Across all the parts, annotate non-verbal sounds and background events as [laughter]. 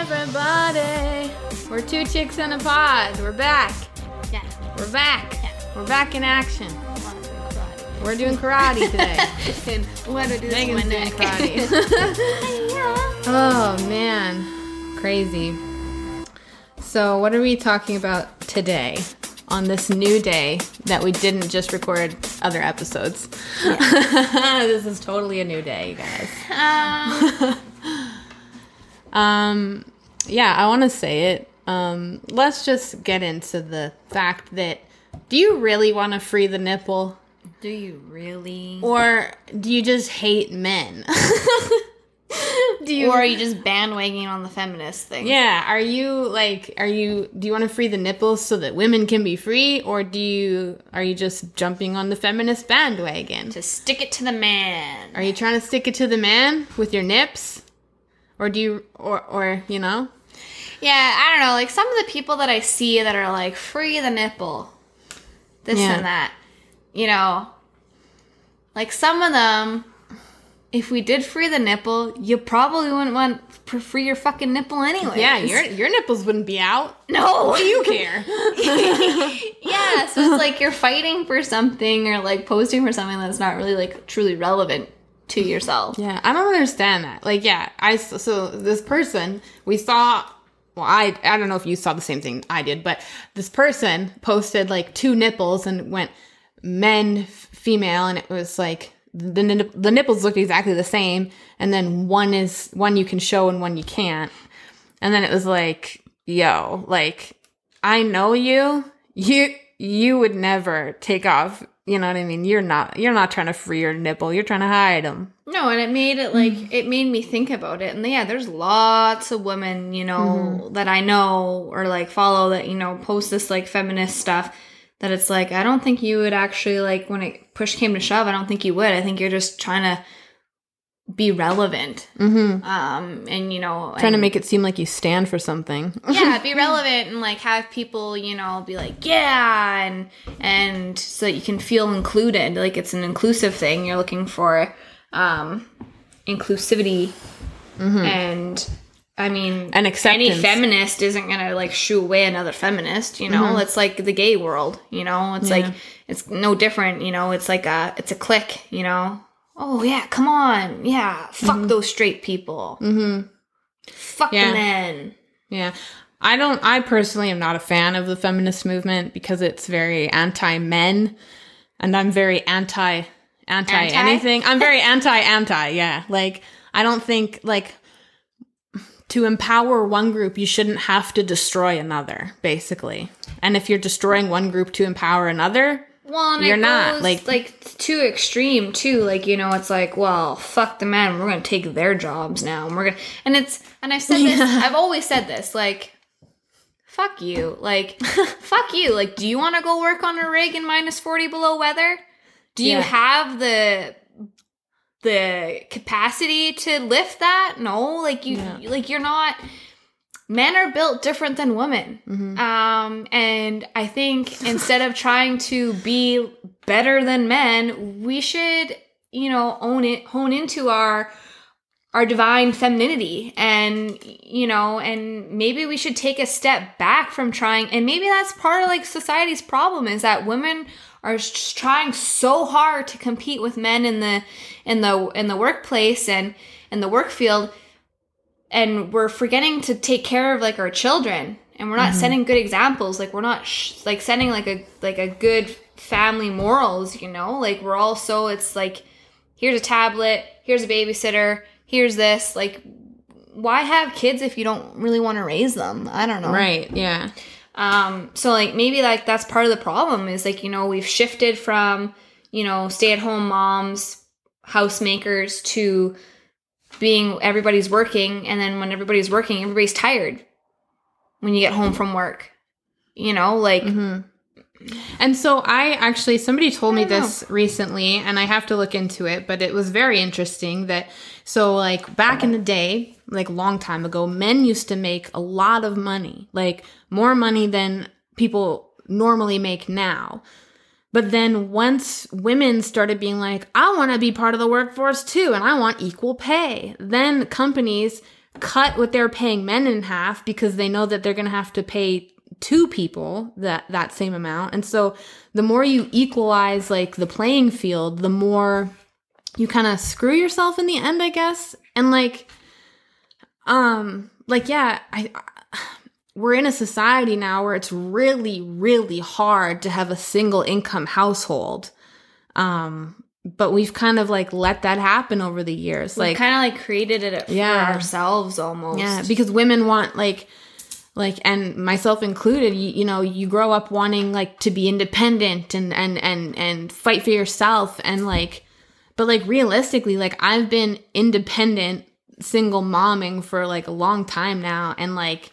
everybody. We're two chicks and a pod. We're back. Yeah. We're back. Yeah. We're back in action. We're doing karate today. [laughs] and what do this Megan's doing neck? karate. [laughs] [laughs] oh man, crazy. So, what are we talking about today on this new day that we didn't just record other episodes? this is totally a new day, you guys. um, Um, yeah, I want to say it. Um, let's just get into the fact that do you really want to free the nipple? do you really? Or do you just hate men? [laughs] do you Or are you just bandwagoning on the feminist thing? Yeah, are you like are you do you want to free the nipples so that women can be free or do you are you just jumping on the feminist bandwagon? To stick it to the man. Are you trying to stick it to the man with your nips? Or do you or or you know? Yeah, I don't know. Like some of the people that I see that are like free the nipple, this Yeah. and that. You know, like some of them, if we did free the nipple, you probably wouldn't want to free your fucking nipple anyway. Yeah, your your nipples wouldn't be out. no. What do you [laughs] care? yeah, so it's like you're fighting for something or like posting for something that's not really like truly relevant to yourself. Yeah, I don't understand that. Like, yeah, I so this person we saw. Well, I I don't know if you saw the same thing I did, but this person posted like two nipples and went men, female, and it was like the the nipples looked exactly the same, and then one is one you can show and one you can't, and then it was like, yo, like I know you, you you would never take off. You know what I mean? You're not you're not trying to free your nipple. You're trying to hide them. No, and it made it like it made me think about it. And yeah, there's lots of women, you know, mm-hmm. that I know or like follow that, you know, post this like feminist stuff that it's like I don't think you would actually like when it push came to shove, I don't think you would. I think you're just trying to be relevant. Mm-hmm. Um and you know, trying to make it seem like you stand for something. [laughs] yeah, be [laughs] relevant and like have people, you know, be like, yeah, and and so that you can feel included. Like it's an inclusive thing. You're looking for um inclusivity and I mean And acceptance. Any feminist isn't gonna like shoo away another feminist, you know. It's like the gay world, you know. It's like it's no different, you know. It's like a it's a clique, you know. Oh yeah, come on, yeah, fuck those straight people. Mm-hmm. Fuck Yeah. the men. Yeah. I don't I personally am not a fan of the feminist movement because it's very anti men and I'm very anti anti Anti? anything. I'm very anti anti, yeah. Like I don't think like to empower one group you shouldn't have to destroy another, basically. And if you're destroying one group to empower another, Well, and You're not, like- like too extreme too. Like you know, it's like, well, fuck the men. We're gonna take their jobs now, and we're gonna. And it's and I've said this. I've always said this. Like, fuck you. Like, [laughs] fuck you. Like, do you want to go work on a rig in minus forty below weather? Do you have the the capacity to lift that? No. Like you. Yeah. Like you're not. Men are built different than women. Um, and I think [laughs] instead of trying to be better than men, we should, you know, own it, hone into our our divine femininity and you know and maybe we should take a step back from trying and maybe that's part of like society's problem is that women are just trying so hard to compete with men in the in the in the workplace and in the work field and we're forgetting to take care of like our children. And we're not setting good examples. Like we're not sh- like setting like a like a good family morals you know? Like we're all so it's like here's a tablet here's a babysitter here's this. Like why have kids if you don't really want to raise them? I don't know. Right, yeah. um, so like maybe like that's part of the problem is like, you know, we've shifted from, you know, stay at home moms, housemakers to being everybody's working and then when everybody's working, everybody's tired when you get home from work. You know, like mm-hmm. And so I actually somebody told me this recently and I have to look into it, but it was very interesting that so like back in the day, like long time ago, men used to make a lot of money, like more money than people normally make now. But then once women started being like, I want to be part of the workforce too and I want equal pay, then companies cut what they're paying men in half because they know that they're going to have to pay two people that that same amount. And so the more you equalize like the playing field, the more you kind of screw yourself in the end, I guess. And like um like yeah, I, I we're in a society now where it's really really hard to have a single income household. Um but we've kind of like let that happen over the years. We like kind of like created it for ourselves almost. yeah, because women want like like and myself included, you, you know, you grow up wanting like to be independent and and and and fight for yourself and like but like realistically, like I've been independent single momming for like a long time now and like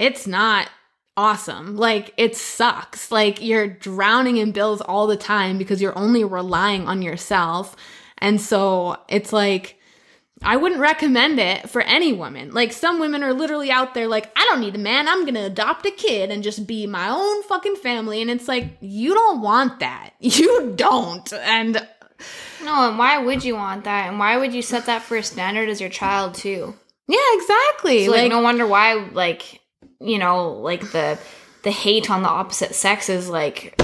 it's not awesome. Like it sucks. Like you're drowning in bills all the time because you're only relying on yourself. And so it's like I wouldn't recommend it for any woman. Like some women are literally out there like I don't need a man. I'm going to adopt a kid and just be my own fucking family and it's like you don't want that. [laughs] You don't. And No, and why would you want that? And why would you set that for a standard as your child too? yeah, exactly. So, like, like no wonder why like you know like the the hate on the opposite sex is like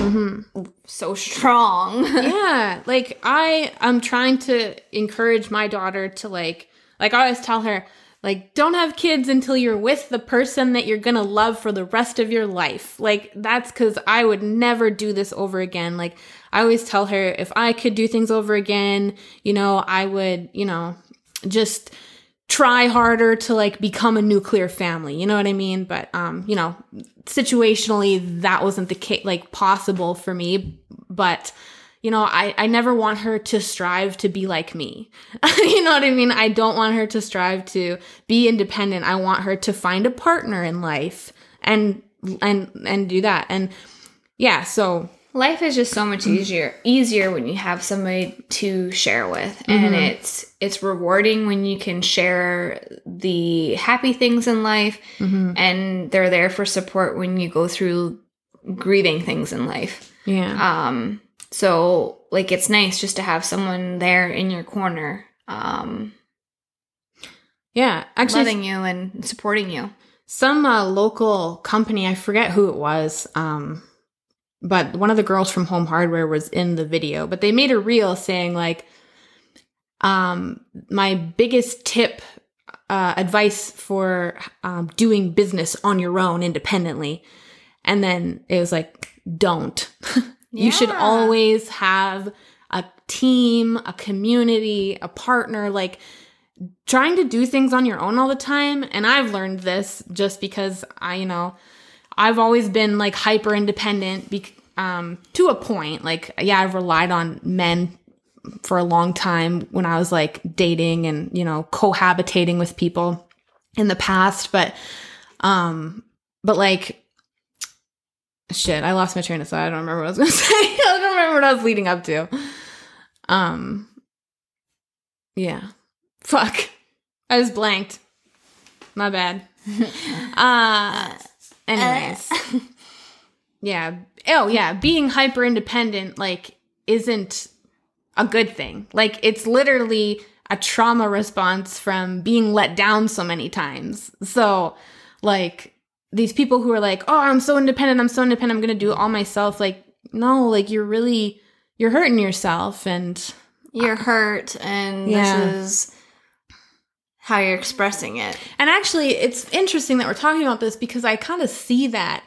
so strong. [laughs] yeah like i i'm trying to encourage my daughter to like like i always tell her like don't have kids until you're with the person that you're gonna love for the rest of your life like that's because i would never do this over again like i always tell her if i could do things over again you know i would you know just try harder to like become a nuclear family you know what i mean? But um you know situationally that wasn't the case like possible for me. But you know i i never want her to strive to be like me. [laughs] You know what i mean? I don't want her to strive to be independent. I want her to find a partner in life and and and do that. And yeah so Life is just so much easier easier when you have somebody to share with. And it's it's rewarding when you can share the happy things in life and they're there for support when you go through grieving things in life. yeah Um so like it's nice just to have someone there in your corner um yeah actually loving you and supporting you. some uh, local company i forget who it was um but one of the girls from home hardware was in the video but they made a reel saying like um my biggest tip uh, advice for um, doing business on your own independently. And then it was like don't. [laughs] You should always have a team a community a partner like trying to do things on your own all the time. And i've learned this just because i you know i've always been like hyper independent bec- um, to a point like yeah i've relied on men for a long time when i was like dating and you know cohabitating with people in the past but um but like shit i lost my train of thought. I don't remember what i was gonna [laughs] say. I don't remember what i was leading up to. Um yeah. Fuck. I was blanked. My bad. [laughs] Uh anyways [laughs] yeah. Oh yeah. Being hyper independent like isn't a good thing. Like it's literally a trauma response from being let down so many times. So like these people who are like oh i'm so independent. I'm so independent. I'm gonna do it all myself. Like no like you're really you're hurting yourself and You're hurt and Yeah. this is how you're expressing it. And actually, it's interesting that we're talking about this because I kind of see that,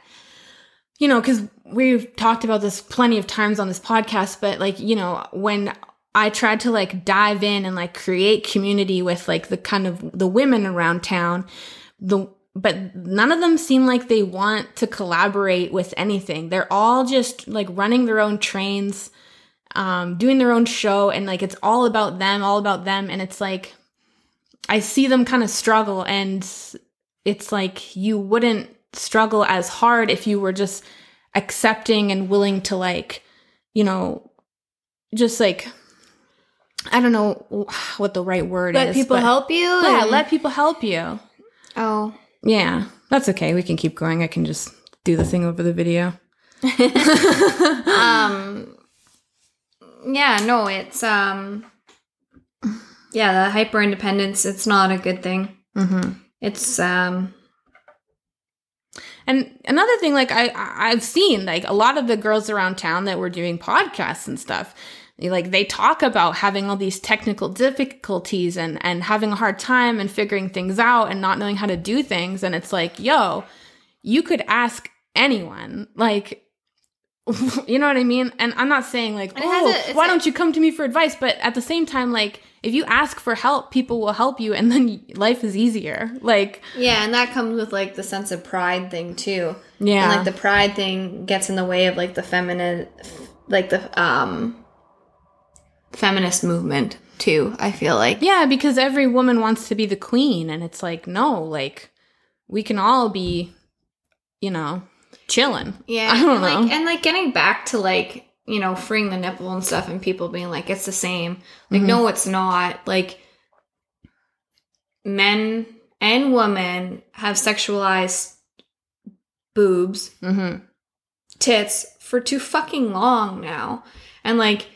you know, because we've talked about this plenty of times on this podcast, but like, you know, when I tried to like dive in and like create community with like the kind of the women around town, the but none of them seem like they want to collaborate with anything. They're all just like running their own trains, um, doing their own show, and like it's all about them, all about them, and it's like I see them kind of struggle and it's like you wouldn't struggle as hard if you were just accepting and willing to like, you know, just like I don't know what the right word is. Let people but- help you. Yeah, and- let people help you. oh, Yeah, that's okay. We can keep going. I can just do the thing over the video. [laughs] [laughs] um, yeah, no, it's um, yeah, the hyper independence. It's not a good thing. Mm-hmm. It's um And another thing, like I I've seen, like a lot of the girls around town that were doing podcasts and stuff, like they talk about having all these technical difficulties and and having a hard time and figuring things out and not knowing how to do things. And it's like, yo, you could ask anyone, like. [laughs] You know what I mean? And I'm not saying like, And oh, a- why a- don't you come to me for advice? But at the same time, like, if you ask for help, people will help you, and then life is easier. Like, yeah, and that comes with like the sense of pride thing too. yeah, And like the pride thing gets in the way of like the feminine like the um feminist movement too, I feel like. Yeah, because every woman wants to be the queen, and it's like, no, like we can all be, you know, chilling. Yeah, I don't and know. Like, and like getting back to like you know freeing the nipple and stuff, and people being like, it's the same. Like, Mhm. no, it's not. Like, men and women have sexualized boobs, mm-hmm. tits for too fucking long now, and like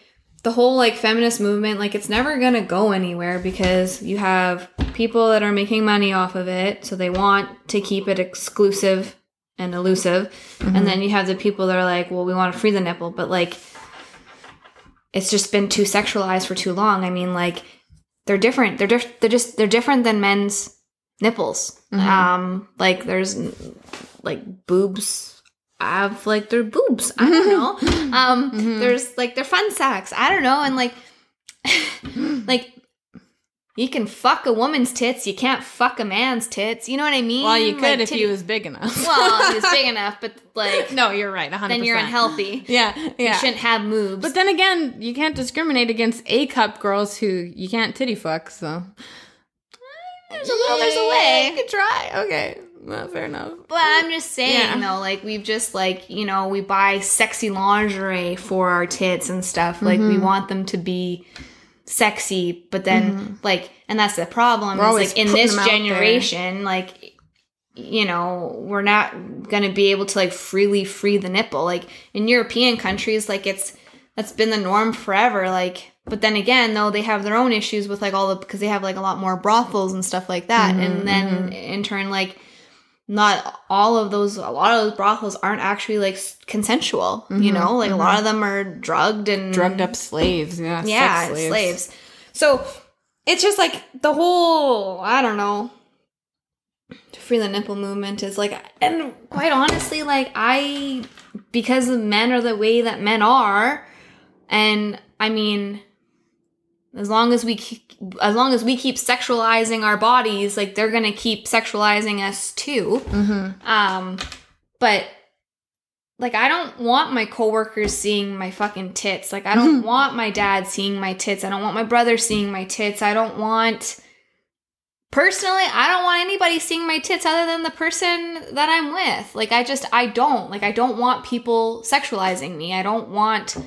the whole like feminist movement, like it's never gonna go anywhere because you have people that are making money off of it, so they want to keep it exclusive and elusive. And then you have the people that are like, well, we want to free the nipple, but like, it's just been too sexualized for too long. I mean, like, they're different. They're diff- they're just they're different than men's nipples. Um, like there's like boobs I've like their boobs. I don't know. [laughs] Um, there's like their fun sacks. I don't know, and like, [laughs] like. You can fuck a woman's tits. You can't fuck a man's tits. You know what I mean? Well, you could Like, if he was big enough. well, he was big [laughs] enough, but like no, you're right. 100%. then you're unhealthy. [laughs] Yeah, You shouldn't have moves. But then again, you can't discriminate against A cup girls who you can't titty fuck. So there's a will, there's a way. You could try. Okay, well, fair enough. But I'm just saying, Yeah. though, like we've just like you know we buy sexy lingerie for our tits and stuff. Like we Mm-hmm. want them to be sexy, but then like, and that's the problem. We're is like in this there. generation, like you know we're not gonna be able to like freely free the nipple. Like in European countries, like it's that's been the norm forever. Like. But then again, though, they have their own issues with like all the because they have like a lot more brothels and stuff like that, Mm-hmm, and then in turn, like not all of those a lot of those brothels aren't actually like consensual you know like a lot of them are drugged and Mm-hmm, Drugged up slaves. Yeah, yeah sex slaves. so it's just like the whole i don't know free the nipple movement is like and quite honestly like i because men are the way that men are and i mean as long as we keep, as long as we keep sexualizing our bodies like they're gonna keep sexualizing us too Mm-hmm. um, but like I don't want my coworkers seeing my fucking tits. Like I don't [laughs] want my dad seeing my tits. I don't want my brother seeing my tits. I don't want personally, I don't want anybody seeing my tits other than the person that I'm with. Like I just I don't. Like I don't want people sexualizing me. I don't want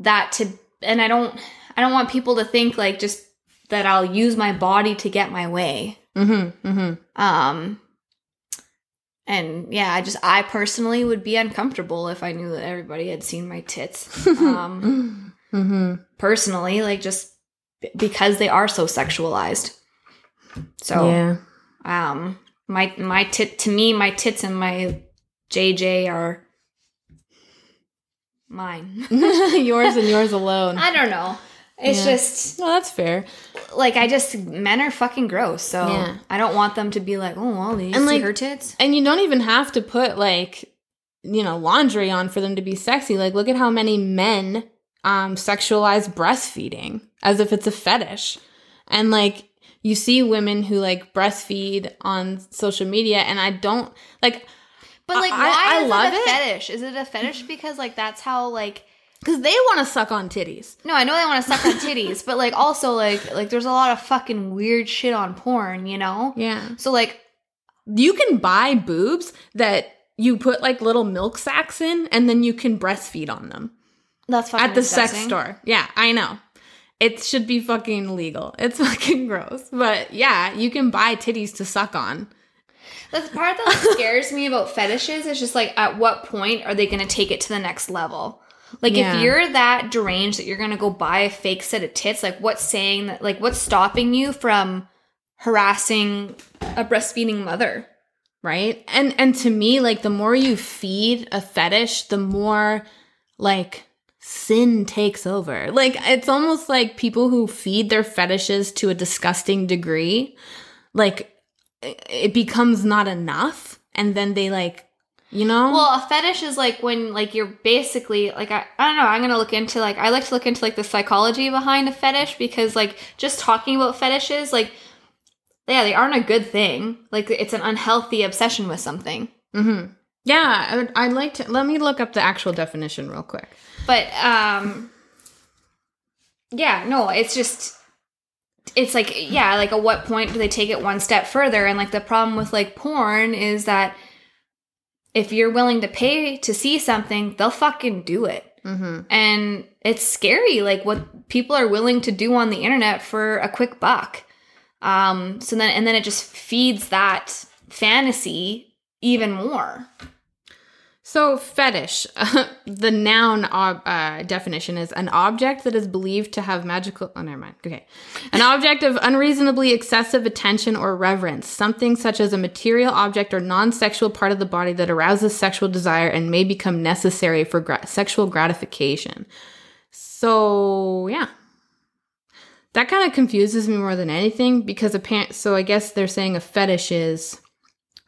that to and I don't I don't want people to think like just that I'll use my body to get my way. Mm-hmm. Mm-hmm. Um and yeah, I just I personally would be uncomfortable if I knew that everybody had seen my tits. Um [laughs] Mm-hmm. personally, like just because they are so sexualized. So Yeah. um my my tit to me my tits and my JJ are mine. [laughs] yours and yours [laughs] alone. I don't know. It's Yeah. just no, that's fair. like I just men are fucking gross, so Yeah. I don't want them to be like, oh well, And, see like, her tits? And you don't even have to put like, you know, laundry on for them to be sexy. Like, look at how many men um sexualize breastfeeding as if it's a fetish. And like you see women who like breastfeed on social media and I don't like But like, I- why I is love it a it. fetish? Is it a fetish because like that's how like cuz they want to suck on titties. no, I know they want to suck on titties, but like also like like there's a lot of fucking weird shit on porn, you know? Yeah. So like You can buy boobs that you put like little milk sacks in and then you can breastfeed on them. that's fucking at the sex store. Yeah, I know. It should be fucking legal. [laughs] It's fucking gross. But yeah, you can buy titties to suck on. The part that like, [laughs] scares me about fetishes is just like at what point are they going to take it to the next level? Like Yeah. if you're that deranged that you're going to go buy a fake set of tits, like what's saying that like what's stopping you from harassing a breastfeeding mother. right and and to me like the more you feed a fetish the more like sin takes over like it's almost like people who feed their fetishes to a disgusting degree like it becomes not enough and then they like you know Well, a fetish is like when like you're basically like I, I don't know, I'm gonna look into like I like to look into like the psychology behind a fetish because like just talking about fetishes, like yeah, they aren't a good thing. Like it's an unhealthy obsession with something. mm-hmm. yeah I would, i'd like to let me look up the actual definition real quick But um yeah, no, it's just it's like yeah, like at what point do they take it one step further? And like the problem with like porn is that if you're willing to pay to see something, they'll fucking do it. mm-hmm. And it's scary like what people are willing to do on the internet for a quick buck. Um so then and then it just feeds that fantasy even more. So, fetish, [laughs] the noun ob- uh, definition is an object that is believed to have magical. Oh, never mind. Okay. An object of unreasonably excessive attention or reverence, something such as a material object or non sexual part of the body that arouses sexual desire and may become necessary for gra- sexual gratification. So, yeah. That kind of confuses me more than anything because apparent. So, I guess they're saying a fetish is.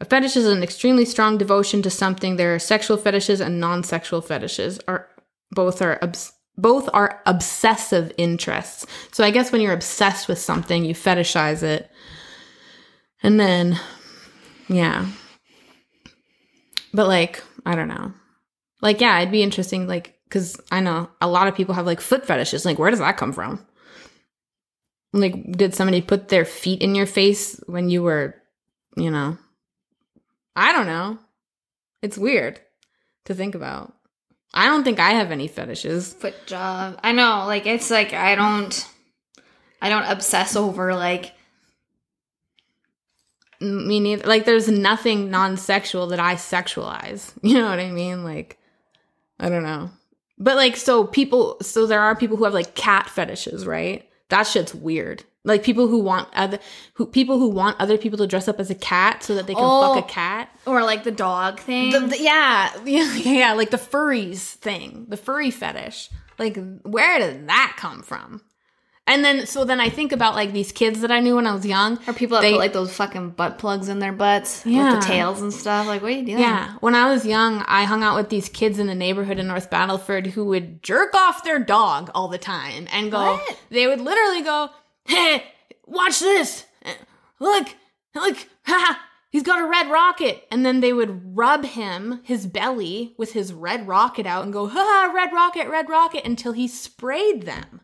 A fetish is an extremely strong devotion to something. There are sexual fetishes and non-sexual fetishes. Are both are obs- both are obsessive interests. So I guess when you're obsessed with something, you fetishize it. And then yeah. But like, I don't know. Like yeah, it'd be interesting like cuz I know a lot of people have like foot fetishes. Like where does that come from? Like did somebody put their feet in your face when you were, you know, I don't know. It's weird to think about. I don't think I have any fetishes. Foot job. I know, like it's like I don't I don't obsess over like Me neither. Like, there's nothing non sexual that I sexualize. [laughs] You know what I mean? Like, I don't know. But, like, so people, so there are people who have like cat fetishes, right? That shit's weird. Like people who want other, who people who want other people to dress up as a cat so that they can Oh. fuck a oh. cat. or like the dog thing. The, the- [laughs] yeah, yeah, yeah, like the furries thing, the furry fetish. Like, where did that come from? And then, so then I think about like these kids that I knew when I was young. or people that they- put like those fucking butt plugs in their butts Yeah. with the tails and stuff. Like, what are you doing? Yeah, when I was young, I hung out with these kids in the neighborhood in North Battleford who would jerk off their dog all the time and go. What? They would literally go, "Hey, watch this! Look, look, haha, he's got a red rocket!" And then they would rub him, his belly, with his red rocket out and go, "Ha, red rocket, red rocket!" until he sprayed them.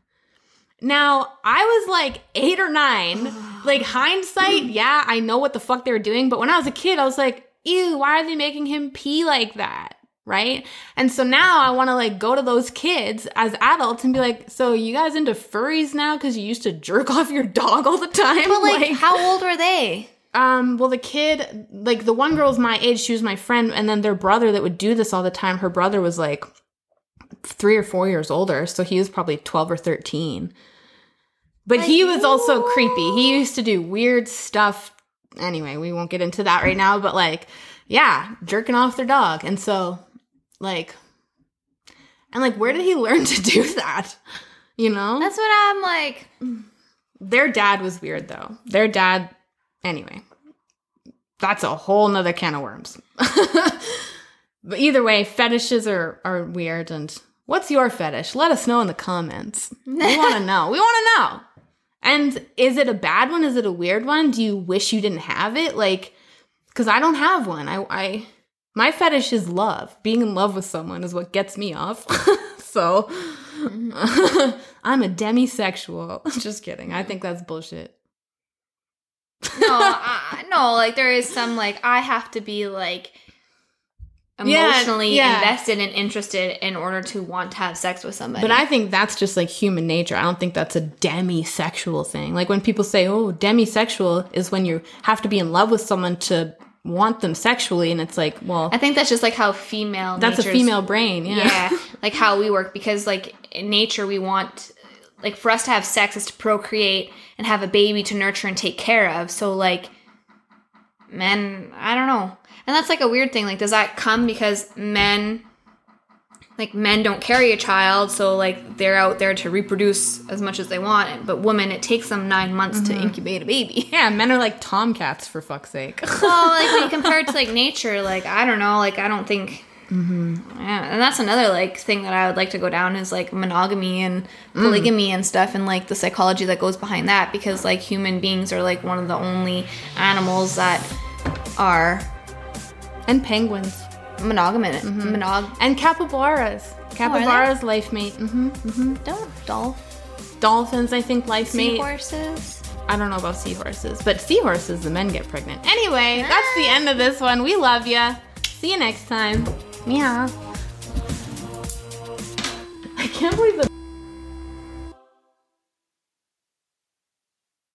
Now, I was like eight or nine. [sighs] like, hindsight, yeah, I know what the fuck they were doing. But when I was a kid, I was like, ew, why are they making him pee like that? Right? And so now I want to like go to those kids as adults and be like, so you guys into furries now because you used to jerk [laughs] off your dog all the time? But like, how old were they? um, well, the kid, like the one girl's my age, she was my friend, and then their brother that would do this all the time, her brother was like three or four years older, so he was probably 12 or 13. But he was also creepy. He used to do weird stuff. Anyway, we won't get into that right now, but like, yeah, jerking off their dog. And so, like, and like, where did he learn to do [laughs] that? You know? That's what I'm like. Mm. Their dad was weird though. Their dad, anyway, that's a whole nother can of worms. [laughs] but either way, fetishes are are weird. And what's your fetish? Let us know in the comments. We want to [laughs] know. We want to know. And is it a bad one? Is it a weird one? Do you wish you didn't have it? Like, because I don't have one. I, I, my fetish is love. Being in love with someone is what gets me off. [laughs] so, [laughs] I'm a demisexual. [laughs] Just kidding. I think that's bullshit. No, I, no, like there is some like I have to be like emotionally yeah. invested and interested in order to want to have sex with somebody. But I think that's just like human nature. I don't think that's a demisexual thing. Like when people say, "Oh, demisexual," is when you have to be in love with someone to want them sexually, and it's like, well, I think that's just like how female. that's a female brain. Yeah. yeah like how we work because like in nature we want like for us to have sex is to procreate and have a baby to nurture and take care of. So like men, I don't know. And that's like a weird thing. Like does that come because men like men don't carry a child, so like they're out there to reproduce as much as they want, but women it takes them 9 months to mm-hmm. incubate a baby. [laughs] Yeah, men are like tomcats for fuck's sake. [laughs] well, like when [laughs] you compare it to like nature, like I don't know, like I don't think. Mm-hmm. Yeah, and that's another like thing that I would like to go down is like monogamy and mm. polygamy and stuff, and like the psychology that goes behind that, because like human beings are like one of the only animals that are and penguins. monogamous. Monog. And capybaras. Capybaras life mate. Mm-hmm. Don't dolph. Dolphins, I think, life mate. Seahorses. I don't know about seahorses, but seahorses, the men get pregnant. Anyway, that's the end of this one. We love you. See you next time. Meow. I can't believe the